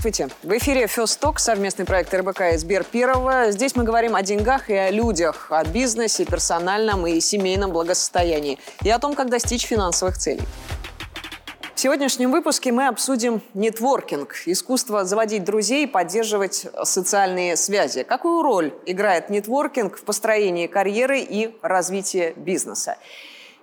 Здравствуйте. В эфире Talk, совместный проект РБК и Сбер Первого. Здесь мы говорим о деньгах и о людях, о бизнесе, персональном и семейном благосостоянии и о том, как достичь финансовых целей. В сегодняшнем выпуске мы обсудим нетворкинг, искусство заводить друзей и поддерживать социальные связи. Какую роль играет нетворкинг в построении карьеры и развитии бизнеса?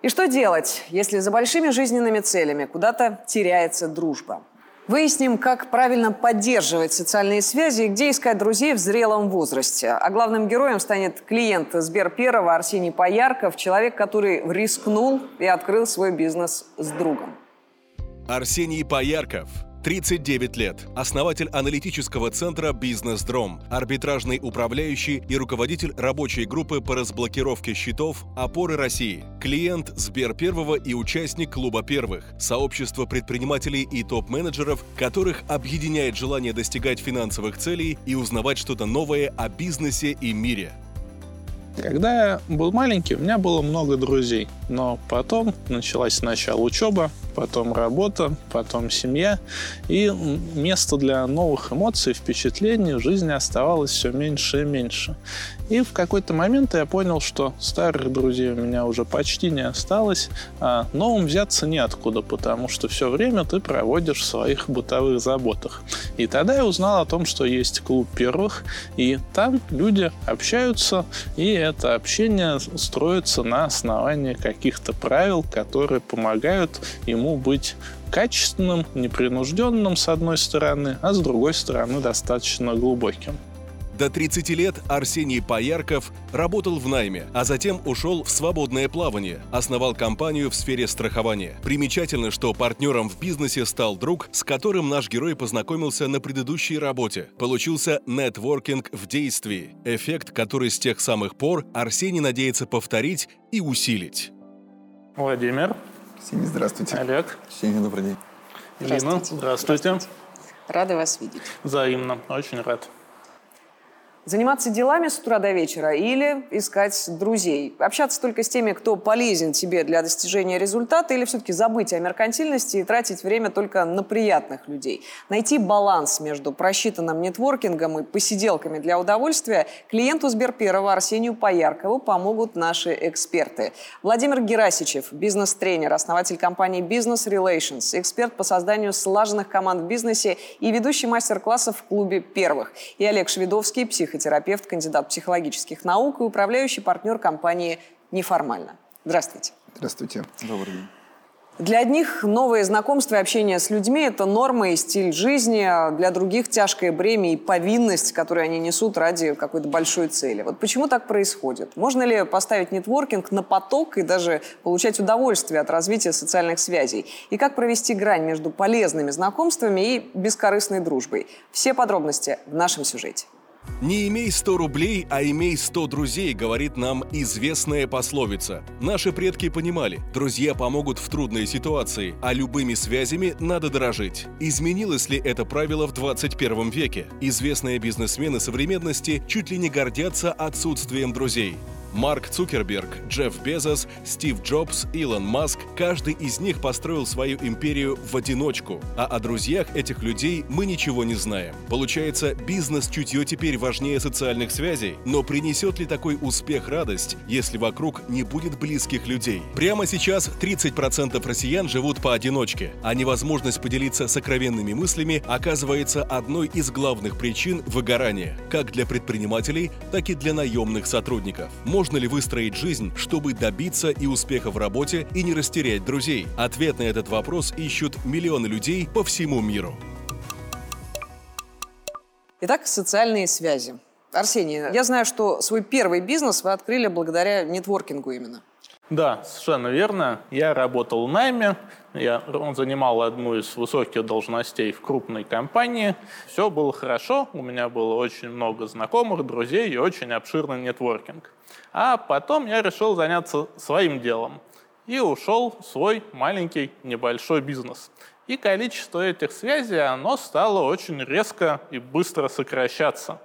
И что делать, если за большими жизненными целями куда-то теряется дружба? Выясним, как правильно поддерживать социальные связи и где искать друзей в зрелом возрасте. А главным героем станет клиент Сбер Первого Арсений Поярков, человек, который рискнул и открыл свой бизнес с другом. Арсений Поярков 39 лет, основатель аналитического центра «Бизнес-Дром», арбитражный управляющий и руководитель рабочей группы по разблокировке счетов «Опоры России», клиент Сбер Первого и участник Клуба Первых, сообщество предпринимателей и топ-менеджеров, которых объединяет желание достигать финансовых целей и узнавать что-то новое о бизнесе и мире. Когда я был маленький, у меня было много друзей, но потом началась сначала учеба, потом работа, потом семья, и место для новых эмоций, впечатлений в жизни оставалось все меньше и меньше. И в какой-то момент я понял, что старых друзей у меня уже почти не осталось, а новым взяться неоткуда, потому что все время ты проводишь в своих бытовых заботах. И тогда я узнал о том, что есть клуб первых, и там люди общаются, и это общение строится на основании каких-то правил, которые помогают ему быть качественным, непринужденным с одной стороны, а с другой стороны достаточно глубоким. До 30 лет Арсений Поярков работал в найме, а затем ушел в свободное плавание, основал компанию в сфере страхования. Примечательно, что партнером в бизнесе стал друг, с которым наш герой познакомился на предыдущей работе. Получился нетворкинг в действии, эффект, который с тех самых пор Арсений надеется повторить и усилить. Владимир. Ксения, здравствуйте. Олег. Ксения, добрый день. Ирина, здравствуйте. здравствуйте. Рада вас видеть. Взаимно, очень рад. Заниматься делами с утра до вечера или искать друзей? Общаться только с теми, кто полезен тебе для достижения результата или все-таки забыть о меркантильности и тратить время только на приятных людей? Найти баланс между просчитанным нетворкингом и посиделками для удовольствия клиенту Сберперова Арсению Пояркову помогут наши эксперты. Владимир Герасичев, бизнес-тренер, основатель компании Business Relations, эксперт по созданию слаженных команд в бизнесе и ведущий мастер-классов в клубе первых. И Олег Шведовский, психолог психотерапевт, кандидат психологических наук и управляющий партнер компании «Неформально». Здравствуйте. Здравствуйте. Добрый день. Для одних новые знакомства и общение с людьми – это норма и стиль жизни, а для других – тяжкое бремя и повинность, которую они несут ради какой-то большой цели. Вот почему так происходит? Можно ли поставить нетворкинг на поток и даже получать удовольствие от развития социальных связей? И как провести грань между полезными знакомствами и бескорыстной дружбой? Все подробности в нашем сюжете. «Не имей 100 рублей, а имей 100 друзей», говорит нам известная пословица. Наши предки понимали, друзья помогут в трудной ситуации, а любыми связями надо дорожить. Изменилось ли это правило в 21 веке? Известные бизнесмены современности чуть ли не гордятся отсутствием друзей. Марк Цукерберг, Джефф Безос, Стив Джобс, Илон Маск – каждый из них построил свою империю в одиночку, а о друзьях этих людей мы ничего не знаем. Получается, бизнес-чутье теперь важнее социальных связей, но принесет ли такой успех радость, если вокруг не будет близких людей? Прямо сейчас 30% россиян живут поодиночке, а невозможность поделиться сокровенными мыслями оказывается одной из главных причин выгорания, как для предпринимателей, так и для наемных сотрудников. Можно ли выстроить жизнь, чтобы добиться и успеха в работе и не растерять друзей? Ответ на этот вопрос ищут миллионы людей по всему миру. Итак, социальные связи. Арсений, я знаю, что свой первый бизнес вы открыли благодаря нетворкингу именно. Да, совершенно верно. Я работал в найме, я занимал одну из высоких должностей в крупной компании. Все было хорошо, у меня было очень много знакомых, друзей и очень обширный нетворкинг. А потом я решил заняться своим делом и ушел в свой маленький небольшой бизнес. И количество этих связей, оно стало очень резко и быстро сокращаться.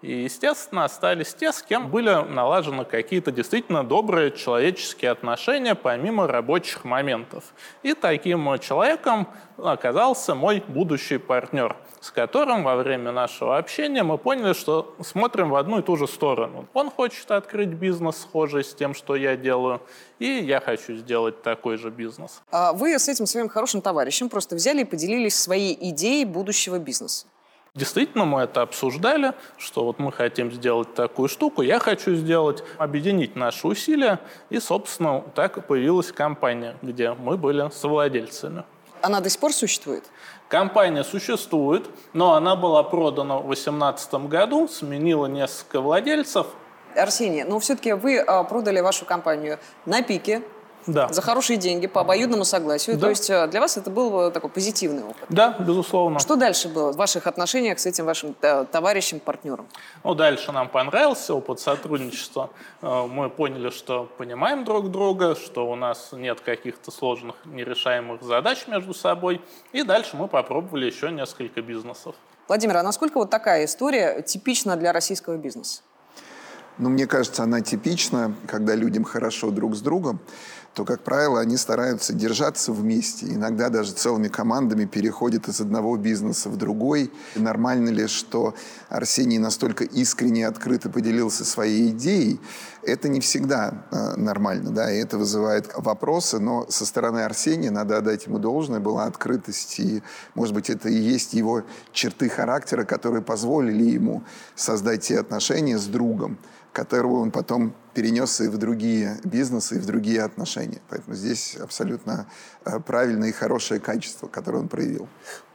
И, естественно, остались те, с кем были налажены какие-то действительно добрые человеческие отношения, помимо рабочих моментов. И таким человеком оказался мой будущий партнер, с которым во время нашего общения мы поняли, что смотрим в одну и ту же сторону. Он хочет открыть бизнес, схожий с тем, что я делаю, и я хочу сделать такой же бизнес. А вы с этим своим хорошим товарищем просто взяли и поделились своей идеей будущего бизнеса. Действительно, мы это обсуждали, что вот мы хотим сделать такую штуку, я хочу сделать, объединить наши усилия, и, собственно, так появилась компания, где мы были совладельцами. Она до сих пор существует? Компания существует, но она была продана в 2018 году, сменила несколько владельцев. Арсений, но все-таки вы а, продали вашу компанию на пике, да. за хорошие деньги, по обоюдному согласию. Да. То есть э, для вас это был э, такой позитивный опыт. Да, безусловно. Что дальше было в ваших отношениях с этим вашим э, товарищем, партнером? Ну, дальше нам понравился опыт сотрудничества. Мы поняли, что понимаем друг друга, что у нас нет каких-то сложных нерешаемых задач между собой. И дальше мы попробовали еще несколько бизнесов. Владимир, а насколько вот такая история типична для российского бизнеса? Ну, мне кажется, она типична, когда людям хорошо друг с другом то, как правило, они стараются держаться вместе. Иногда даже целыми командами переходят из одного бизнеса в другой. И нормально ли, что Арсений настолько искренне и открыто поделился своей идеей? Это не всегда э, нормально, да, и это вызывает вопросы, но со стороны Арсения, надо отдать ему должное, была открытость, и, может быть, это и есть его черты характера, которые позволили ему создать те отношения с другом, которого он потом перенес и в другие бизнесы, и в другие отношения. Поэтому здесь абсолютно э, правильное и хорошее качество, которое он проявил.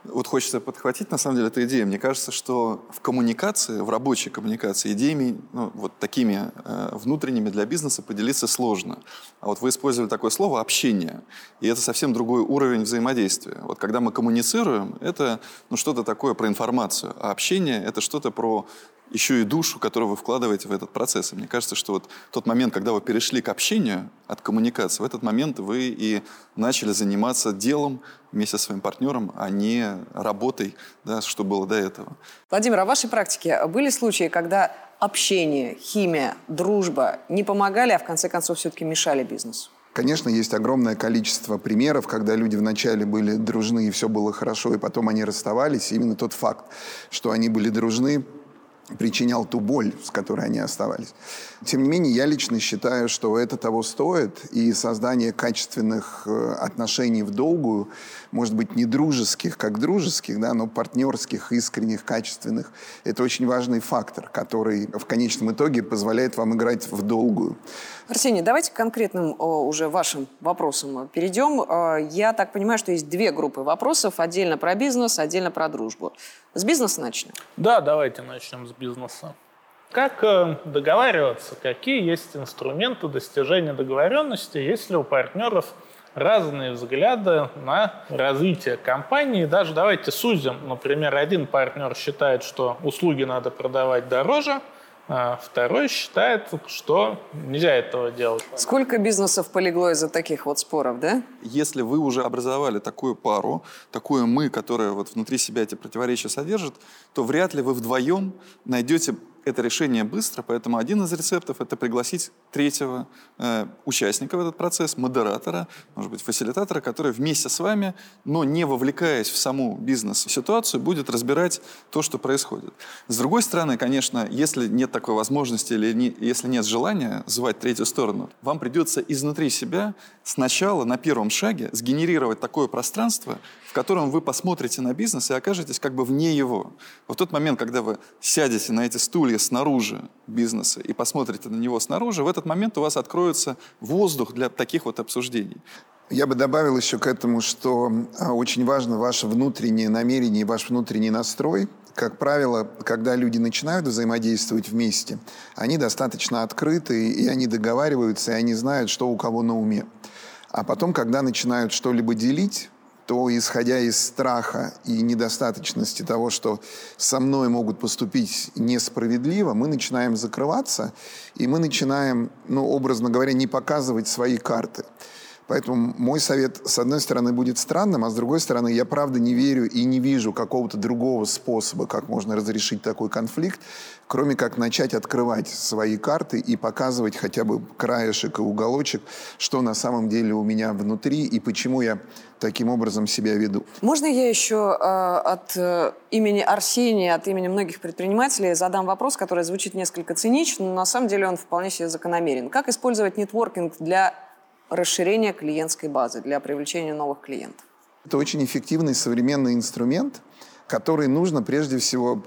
Вот хочется подхватить, на самом деле, эту идею. Мне кажется, что в коммуникации, в рабочей коммуникации идеями, ну, вот такими э, внутренними для бизнеса поделиться сложно. А вот вы использовали такое слово «общение», и это совсем другой уровень взаимодействия. Вот когда мы коммуницируем, это ну, что-то такое про информацию, а общение — это что-то про еще и душу, которую вы вкладываете в этот процесс. И мне кажется, что вот тот момент, когда вы перешли к общению от коммуникации, в этот момент вы и начали заниматься делом вместе со своим партнером, а не работой, да, что было до этого. Владимир, а в вашей практике были случаи, когда общение, химия, дружба не помогали, а в конце концов все-таки мешали бизнесу? Конечно, есть огромное количество примеров, когда люди вначале были дружны, и все было хорошо, и потом они расставались. И именно тот факт, что они были дружны, причинял ту боль, с которой они оставались. Тем не менее, я лично считаю, что это того стоит, и создание качественных э, отношений в долгую, может быть, не дружеских, как дружеских, да, но партнерских, искренних, качественных, это очень важный фактор, который в конечном итоге позволяет вам играть в долгую. Арсений, давайте к конкретным уже вашим вопросам перейдем. Э, я так понимаю, что есть две группы вопросов. Отдельно про бизнес, отдельно про дружбу. С бизнеса начнем? Да, давайте начнем с бизнеса. Как э, договариваться? Какие есть инструменты достижения договоренности, если у партнеров разные взгляды на развитие компании. Даже давайте сузим. Например, один партнер считает, что услуги надо продавать дороже – а второй считает, что нельзя этого делать. Сколько бизнесов полегло из-за таких вот споров, да? Если вы уже образовали такую пару, такую мы, которая вот внутри себя эти противоречия содержит, то вряд ли вы вдвоем найдете это решение быстро, поэтому один из рецептов – это пригласить третьего э, участника в этот процесс, модератора, может быть, фасилитатора, который вместе с вами, но не вовлекаясь в саму бизнес-ситуацию, будет разбирать то, что происходит. С другой стороны, конечно, если нет такой возможности или не, если нет желания звать третью сторону, вам придется изнутри себя сначала на первом шаге сгенерировать такое пространство, котором вы посмотрите на бизнес и окажетесь как бы вне его. В тот момент, когда вы сядете на эти стулья снаружи бизнеса и посмотрите на него снаружи, в этот момент у вас откроется воздух для таких вот обсуждений. Я бы добавил еще к этому, что а, очень важно ваше внутреннее намерение ваш внутренний настрой. Как правило, когда люди начинают взаимодействовать вместе, они достаточно открыты, и они договариваются, и они знают, что у кого на уме. А потом, когда начинают что-либо делить, то, исходя из страха и недостаточности того, что со мной могут поступить несправедливо, мы начинаем закрываться, и мы начинаем, ну, образно говоря, не показывать свои карты. Поэтому мой совет, с одной стороны, будет странным, а с другой стороны, я правда не верю и не вижу какого-то другого способа, как можно разрешить такой конфликт, кроме как начать открывать свои карты и показывать хотя бы краешек и уголочек, что на самом деле у меня внутри и почему я таким образом себя веду. Можно я еще э, от э, имени Арсения, от имени многих предпринимателей задам вопрос, который звучит несколько цинично, но на самом деле он вполне себе закономерен. Как использовать нетворкинг для расширения клиентской базы, для привлечения новых клиентов? Это очень эффективный современный инструмент, который нужно прежде всего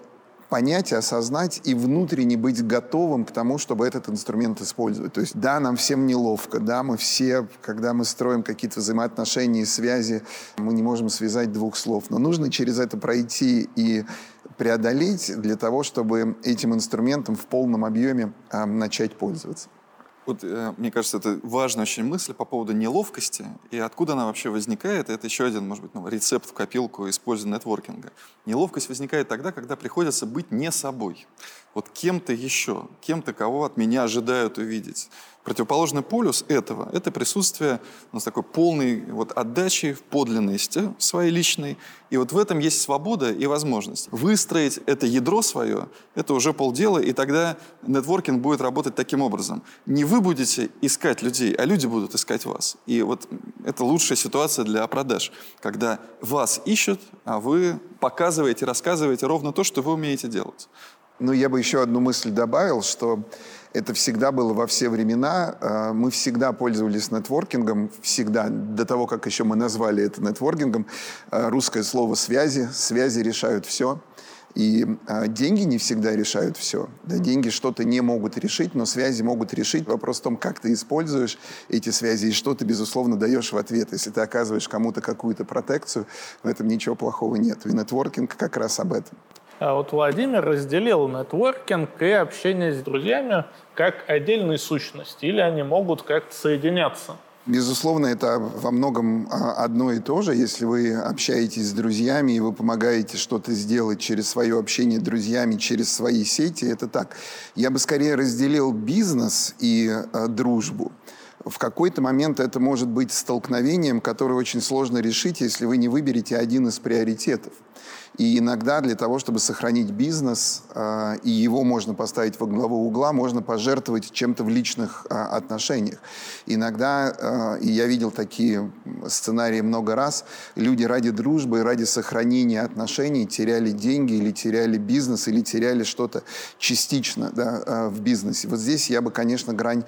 понять, осознать и внутренне быть готовым к тому, чтобы этот инструмент использовать. То есть да, нам всем неловко, да, мы все, когда мы строим какие-то взаимоотношения и связи, мы не можем связать двух слов, но нужно через это пройти и преодолеть для того, чтобы этим инструментом в полном объеме э, начать пользоваться. Вот, э, мне кажется, это важная очень мысль по поводу неловкости и откуда она вообще возникает. Это еще один, может быть, ну, рецепт в копилку использования нетворкинга. Неловкость возникает тогда, когда приходится быть не собой. Вот кем-то еще, кем-то, кого от меня ожидают увидеть. Противоположный полюс этого – это присутствие у нас такой полной вот отдачи в подлинности своей личной. И вот в этом есть свобода и возможность. Выстроить это ядро свое – это уже полдела, и тогда нетворкинг будет работать таким образом. Не вы будете искать людей, а люди будут искать вас. И вот это лучшая ситуация для продаж, когда вас ищут, а вы показываете, рассказываете ровно то, что вы умеете делать. Ну, я бы еще одну мысль добавил, что это всегда было во все времена. А, мы всегда пользовались нетворкингом, всегда, до того, как еще мы назвали это нетворкингом. А, русское слово «связи». Связи решают все. И а, деньги не всегда решают все. Да, деньги что-то не могут решить, но связи могут решить. Вопрос в том, как ты используешь эти связи и что ты, безусловно, даешь в ответ. Если ты оказываешь кому-то какую-то протекцию, в этом ничего плохого нет. И нетворкинг как раз об этом. А вот Владимир разделил нетворкинг и общение с друзьями как отдельные сущности, или они могут как-то соединяться. Безусловно, это во многом а, одно и то же. Если вы общаетесь с друзьями и вы помогаете что-то сделать через свое общение с друзьями, через свои сети, это так. Я бы скорее разделил бизнес и э, дружбу. В какой-то момент это может быть столкновением, которое очень сложно решить, если вы не выберете один из приоритетов. И иногда для того, чтобы сохранить бизнес, э, и его можно поставить во главу угла, можно пожертвовать чем-то в личных э, отношениях. Иногда, э, и я видел такие сценарии много раз, люди ради дружбы, ради сохранения отношений теряли деньги или теряли бизнес, или теряли что-то частично да, в бизнесе. Вот здесь я бы, конечно, грань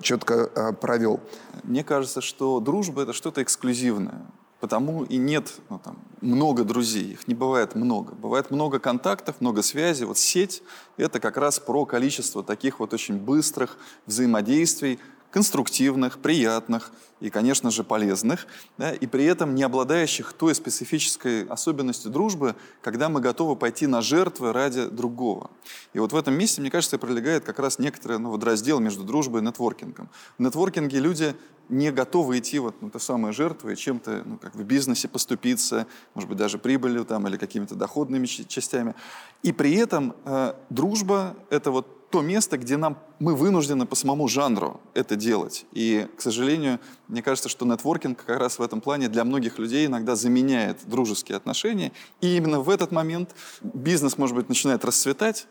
четко э, провел. Мне кажется, что дружба — это что-то эксклюзивное. Потому и нет ну, там, много друзей, их не бывает много. Бывает много контактов, много связей. Вот сеть — это как раз про количество таких вот очень быстрых взаимодействий, конструктивных, приятных и, конечно же, полезных, да, и при этом не обладающих той специфической особенностью дружбы, когда мы готовы пойти на жертвы ради другого. И вот в этом месте, мне кажется, пролегает как раз некоторый ну, вот раздел между дружбой и нетворкингом. В нетворкинге люди не готовы идти вот на ту самую жертву и чем-то ну, как в бизнесе поступиться, может быть, даже прибылью там, или какими-то доходными частями. И при этом э, дружба — это вот то место, где нам, мы вынуждены по самому жанру это делать. И, к сожалению, мне кажется, что нетворкинг как раз в этом плане для многих людей иногда заменяет дружеские отношения. И именно в этот момент бизнес, может быть, начинает расцветать,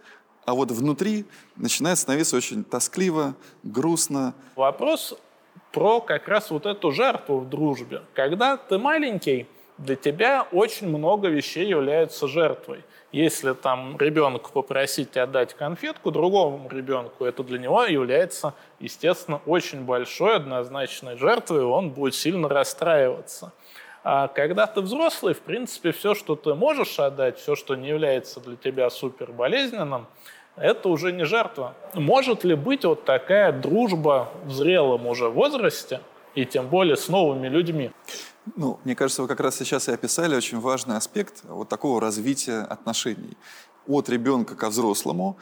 а вот внутри начинает становиться очень тоскливо, грустно. Вопрос про как раз вот эту жертву в дружбе. Когда ты маленький, для тебя очень много вещей являются жертвой. Если там ребенку попросить отдать конфетку другому ребенку, это для него является, естественно, очень большой однозначной жертвой, и он будет сильно расстраиваться. А когда ты взрослый, в принципе, все, что ты можешь отдать, все, что не является для тебя супер болезненным, это уже не жертва. Может ли быть вот такая дружба в зрелом уже возрасте, и тем более с новыми людьми? Ну, мне кажется, вы как раз сейчас и описали очень важный аспект вот такого развития отношений. от ребенка ко взрослому,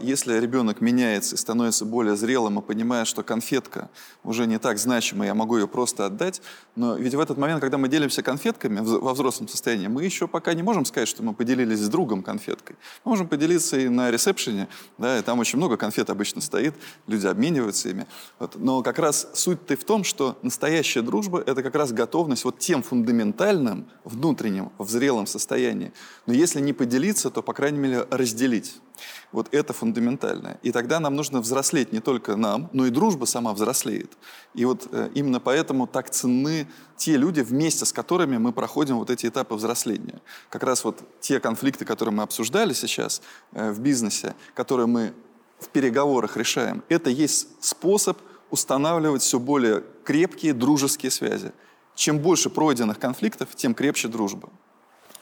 если ребенок меняется и становится более зрелым и понимает, что конфетка уже не так значима, я могу ее просто отдать, но ведь в этот момент, когда мы делимся конфетками во взрослом состоянии, мы еще пока не можем сказать, что мы поделились с другом конфеткой. Мы можем поделиться и на ресепшене, да, и там очень много конфет обычно стоит, люди обмениваются ими. Вот. Но как раз суть-то в том, что настоящая дружба — это как раз готовность вот тем фундаментальным, внутренним, в зрелом состоянии. Но если не поделиться, то, по крайней мере, разделить. Вот это фундаментальное. И тогда нам нужно взрослеть не только нам, но и дружба сама взрослеет. И вот э, именно поэтому так ценны те люди, вместе с которыми мы проходим вот эти этапы взросления. Как раз вот те конфликты, которые мы обсуждали сейчас э, в бизнесе, которые мы в переговорах решаем, это есть способ устанавливать все более крепкие дружеские связи. Чем больше пройденных конфликтов, тем крепче дружба.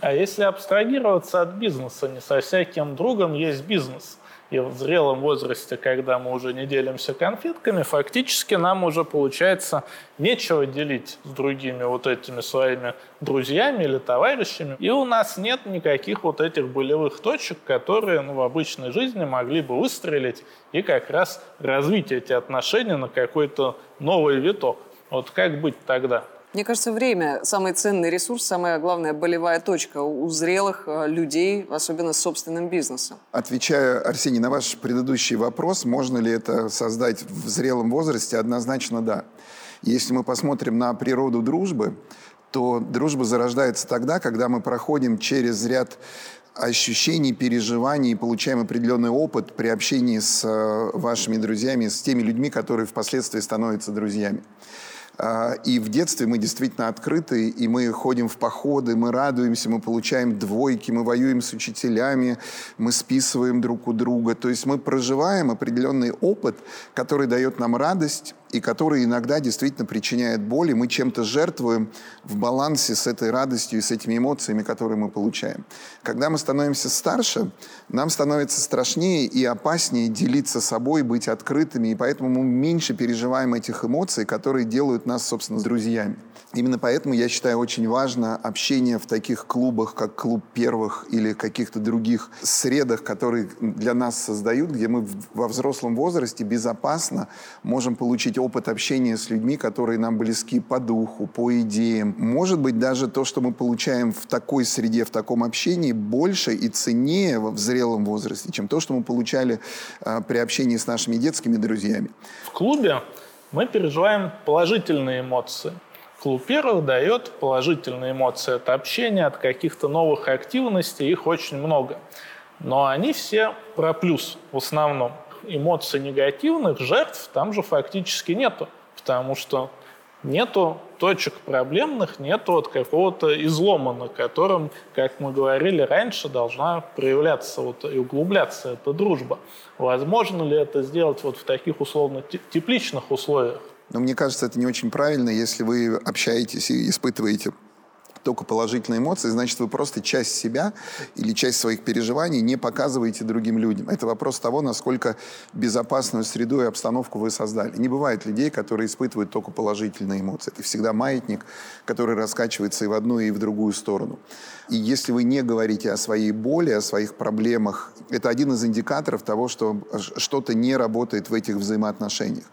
А если абстрагироваться от бизнеса, не со всяким другом есть бизнес. И в зрелом возрасте, когда мы уже не делимся конфетками, фактически нам уже получается нечего делить с другими вот этими своими друзьями или товарищами. И у нас нет никаких вот этих болевых точек, которые ну, в обычной жизни могли бы выстрелить и как раз развить эти отношения на какой-то новый виток. Вот как быть тогда? Мне кажется, время – самый ценный ресурс, самая главная болевая точка у зрелых э, людей, особенно с собственным бизнесом. Отвечая, Арсений, на ваш предыдущий вопрос, можно ли это создать в зрелом возрасте, однозначно да. Если мы посмотрим на природу дружбы, то дружба зарождается тогда, когда мы проходим через ряд ощущений, переживаний, получаем определенный опыт при общении с э, вашими друзьями, с теми людьми, которые впоследствии становятся друзьями. А, и в детстве мы действительно открыты, и мы ходим в походы, мы радуемся, мы получаем двойки, мы воюем с учителями, мы списываем друг у друга. То есть мы проживаем определенный опыт, который дает нам радость, и который иногда действительно причиняет боль, и мы чем-то жертвуем в балансе с этой радостью и с этими эмоциями, которые мы получаем. Когда мы становимся старше, нам становится страшнее и опаснее делиться собой, быть открытыми, и поэтому мы меньше переживаем этих эмоций, которые делают нас, собственно, друзьями. Именно поэтому я считаю очень важно общение в таких клубах, как клуб первых или каких-то других средах, которые для нас создают, где мы во взрослом возрасте безопасно можем получить опыт общения с людьми, которые нам близки по духу, по идеям. Может быть, даже то, что мы получаем в такой среде, в таком общении, больше и ценнее в зрелом возрасте, чем то, что мы получали а, при общении с нашими детскими друзьями. В клубе мы переживаем положительные эмоции – Клуб первых дает положительные эмоции от общения, от каких-то новых активностей, их очень много. Но они все про плюс в основном. Эмоций негативных, жертв там же фактически нету, потому что нету точек проблемных, нету вот какого-то излома, на котором, как мы говорили раньше, должна проявляться вот и углубляться эта дружба. Возможно ли это сделать вот в таких условно тепличных условиях? Но мне кажется, это не очень правильно, если вы общаетесь и испытываете только положительные эмоции, значит, вы просто часть себя или часть своих переживаний не показываете другим людям. Это вопрос того, насколько безопасную среду и обстановку вы создали. Не бывает людей, которые испытывают только положительные эмоции. Это всегда маятник, который раскачивается и в одну, и в другую сторону. И если вы не говорите о своей боли, о своих проблемах, это один из индикаторов того, что что-то не работает в этих взаимоотношениях.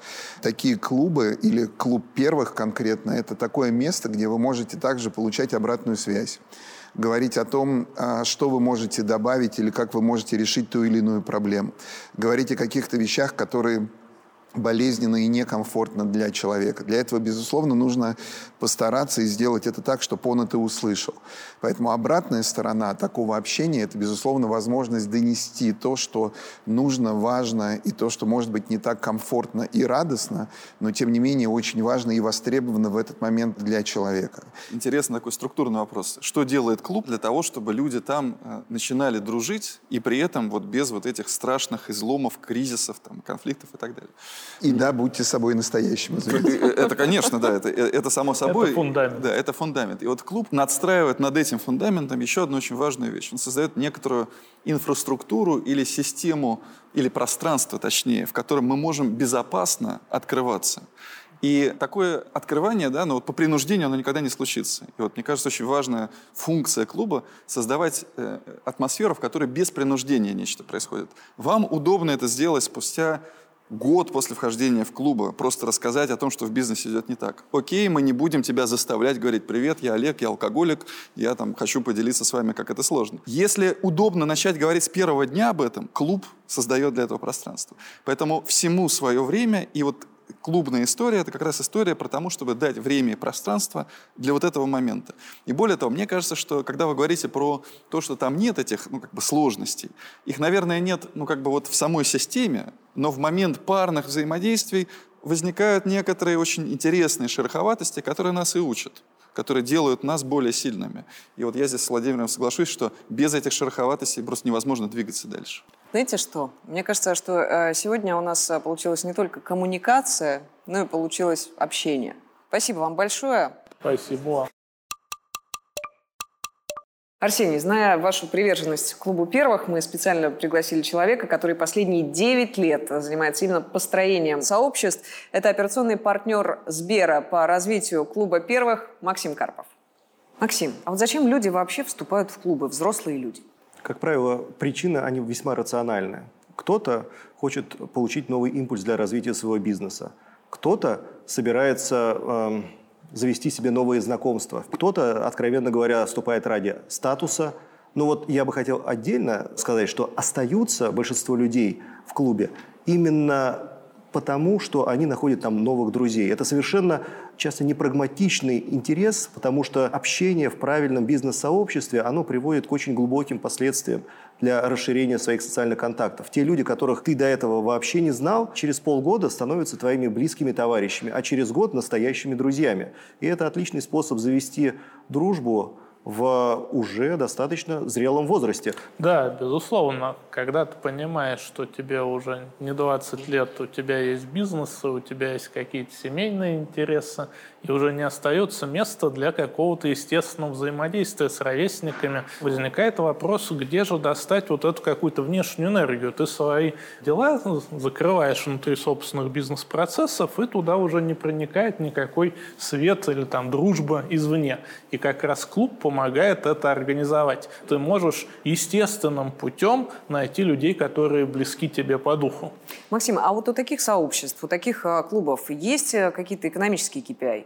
Такие клубы или клуб первых конкретно, это такое место, где вы можете также получать обратную связь говорить о том, а, что вы можете добавить или как вы можете решить ту или иную проблему. Говорить о каких-то вещах, которые болезненно и некомфортно для человека. Для этого, безусловно, нужно постараться и сделать это так, чтобы он это услышал. Поэтому обратная сторона такого общения – это, безусловно, возможность донести то, что нужно, важно, и то, что может быть не так комфортно и радостно, но, тем не менее, очень важно и востребовано в этот момент для человека. Интересный такой структурный вопрос. Что делает клуб для того, чтобы люди там э, начинали дружить, и при этом вот без вот этих страшных изломов, кризисов, там, конфликтов и так далее? И да, будьте собой настоящим. Это, конечно, да, это, это само собой. Это фундамент. Да, это фундамент. И вот клуб надстраивает над этим фундаментом еще одну очень важную вещь. Он создает некоторую инфраструктуру или систему, или пространство, точнее, в котором мы можем безопасно открываться. И такое открывание, да, ну вот по принуждению оно никогда не случится. И вот мне кажется, очень важная функция клуба создавать э, атмосферу, в которой без принуждения нечто происходит. Вам удобно это сделать спустя год после вхождения в клуб, просто рассказать о том, что в бизнесе идет не так. Окей, мы не будем тебя заставлять говорить, привет, я Олег, я алкоголик, я там хочу поделиться с вами, как это сложно. Если удобно начать говорить с первого дня об этом, клуб создает для этого пространство. Поэтому всему свое время, и вот клубная история – это как раз история про тому, чтобы дать время и пространство для вот этого момента. И более того, мне кажется, что когда вы говорите про то, что там нет этих ну, как бы сложностей, их, наверное, нет ну, как бы вот в самой системе, но в момент парных взаимодействий возникают некоторые очень интересные шероховатости, которые нас и учат которые делают нас более сильными. И вот я здесь с Владимиром соглашусь, что без этих шероховатостей просто невозможно двигаться дальше. Знаете что? Мне кажется, что э, сегодня у нас э, получилась не только коммуникация, но и получилось общение. Спасибо вам большое. Спасибо. Арсений, зная вашу приверженность клубу первых, мы специально пригласили человека, который последние 9 лет занимается именно построением сообществ. Это операционный партнер Сбера по развитию клуба первых Максим Карпов. Максим, а вот зачем люди вообще вступают в клубы, взрослые люди? Как правило, причины, они весьма рациональны. Кто-то хочет получить новый импульс для развития своего бизнеса. Кто-то собирается э, завести себе новые знакомства. Кто-то, откровенно говоря, вступает ради статуса. Но вот я бы хотел отдельно сказать, что остаются большинство людей в клубе именно потому, что они находят там новых друзей. Это совершенно часто непрагматичный интерес, потому что общение в правильном бизнес-сообществе, оно приводит к очень глубоким последствиям для расширения своих социальных контактов. Те люди, которых ты до этого вообще не знал, через полгода становятся твоими близкими товарищами, а через год настоящими друзьями. И это отличный способ завести дружбу, в уже достаточно зрелом возрасте. Да, безусловно. Когда ты понимаешь, что тебе уже не 20 лет, у тебя есть бизнес, у тебя есть какие-то семейные интересы, и уже не остается места для какого-то естественного взаимодействия с ровесниками. Возникает вопрос, где же достать вот эту какую-то внешнюю энергию. Ты свои дела закрываешь внутри собственных бизнес-процессов, и туда уже не проникает никакой свет или там дружба извне. И как раз клуб помогает это организовать. Ты можешь естественным путем найти людей, которые близки тебе по духу. Максим, а вот у таких сообществ, у таких а, клубов есть э, какие-то экономические KPI?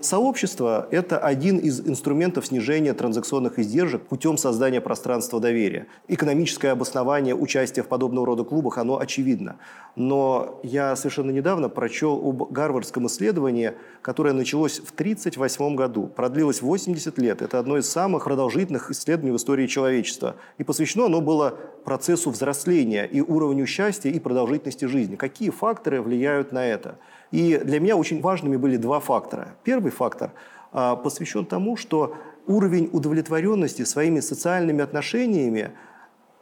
Сообщество – это один из инструментов снижения транзакционных издержек путем создания пространства доверия. Экономическое обоснование участия в подобного рода клубах, оно очевидно. Но я совершенно недавно прочел об гарвардском исследовании, которое началось в 1938 году, продлилось 80 лет. Это одно из самых продолжительных исследований в истории человечества. И посвящено оно было процессу взросления и уровню счастья и продолжительности жизни. Какие факторы влияют на это? И для меня очень важными были два фактора. Первый фактор а, посвящен тому, что уровень удовлетворенности своими социальными отношениями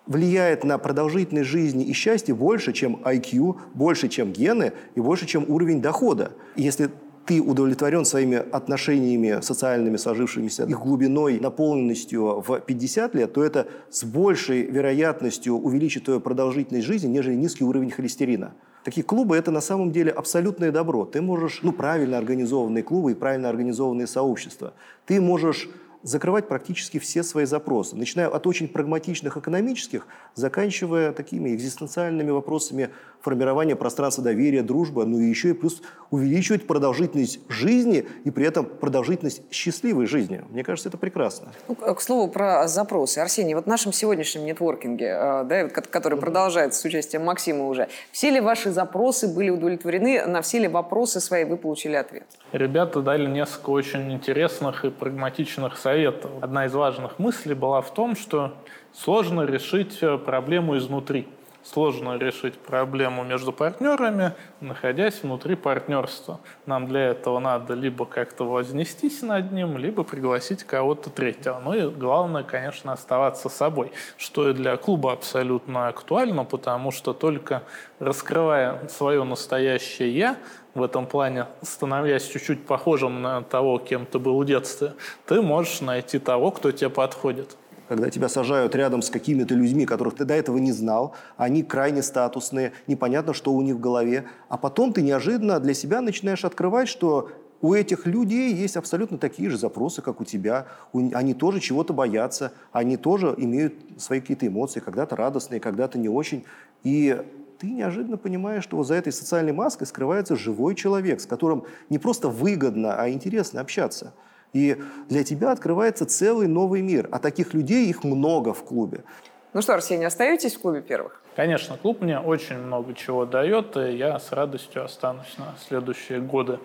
влияет на продолжительность жизни и счастье больше, чем IQ, больше, чем гены и больше, чем уровень дохода. если ты удовлетворен своими отношениями социальными, сложившимися, их глубиной, наполненностью в 50 лет, то это с большей вероятностью увеличит твою продолжительность жизни, нежели низкий уровень холестерина. Такие клубы – это на самом деле абсолютное добро. Ты можешь, ну, правильно организованные клубы и правильно организованные сообщества. Ты можешь закрывать практически все свои запросы, начиная от очень прагматичных экономических, заканчивая такими экзистенциальными вопросами формирования пространства доверия, дружбы, ну и еще и плюс увеличивать продолжительность жизни и при этом продолжительность счастливой жизни. Мне кажется, это прекрасно. Ну, к слову про запросы. Арсений, вот в нашем сегодняшнем нетворкинге, э, да, который продолжается с участием Максима уже, все ли ваши запросы были удовлетворены, на все ли вопросы свои вы получили ответ? Ребята дали несколько очень интересных и прагматичных советов. Одна из важных мыслей была в том, что сложно решить э, проблему изнутри сложно решить проблему между партнерами, находясь внутри партнерства. Нам для этого надо либо как-то вознестись над ним, либо пригласить кого-то третьего. Ну и главное, конечно, оставаться собой, что и для клуба абсолютно актуально, потому что только раскрывая свое настоящее «я», в этом плане, становясь чуть-чуть похожим на того, кем ты был в детстве, ты можешь найти того, кто тебе подходит. Когда тебя сажают рядом с какими-то людьми, которых ты до этого не знал, они крайне статусные, непонятно, что у них в голове, а потом ты неожиданно для себя начинаешь открывать, что у этих людей есть абсолютно такие же запросы, как у тебя. Они тоже чего-то боятся, они тоже имеют свои какие-то эмоции, когда-то радостные, когда-то не очень. И ты неожиданно понимаешь, что вот за этой социальной маской скрывается живой человек, с которым не просто выгодно, а интересно общаться. И для тебя открывается целый новый мир. А таких людей их много в клубе. Ну что, Арсений, остаетесь в клубе первых? Конечно, клуб мне очень много чего дает, и я с радостью останусь на следующие годы.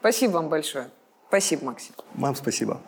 Спасибо вам большое. Спасибо, Максим. Вам спасибо.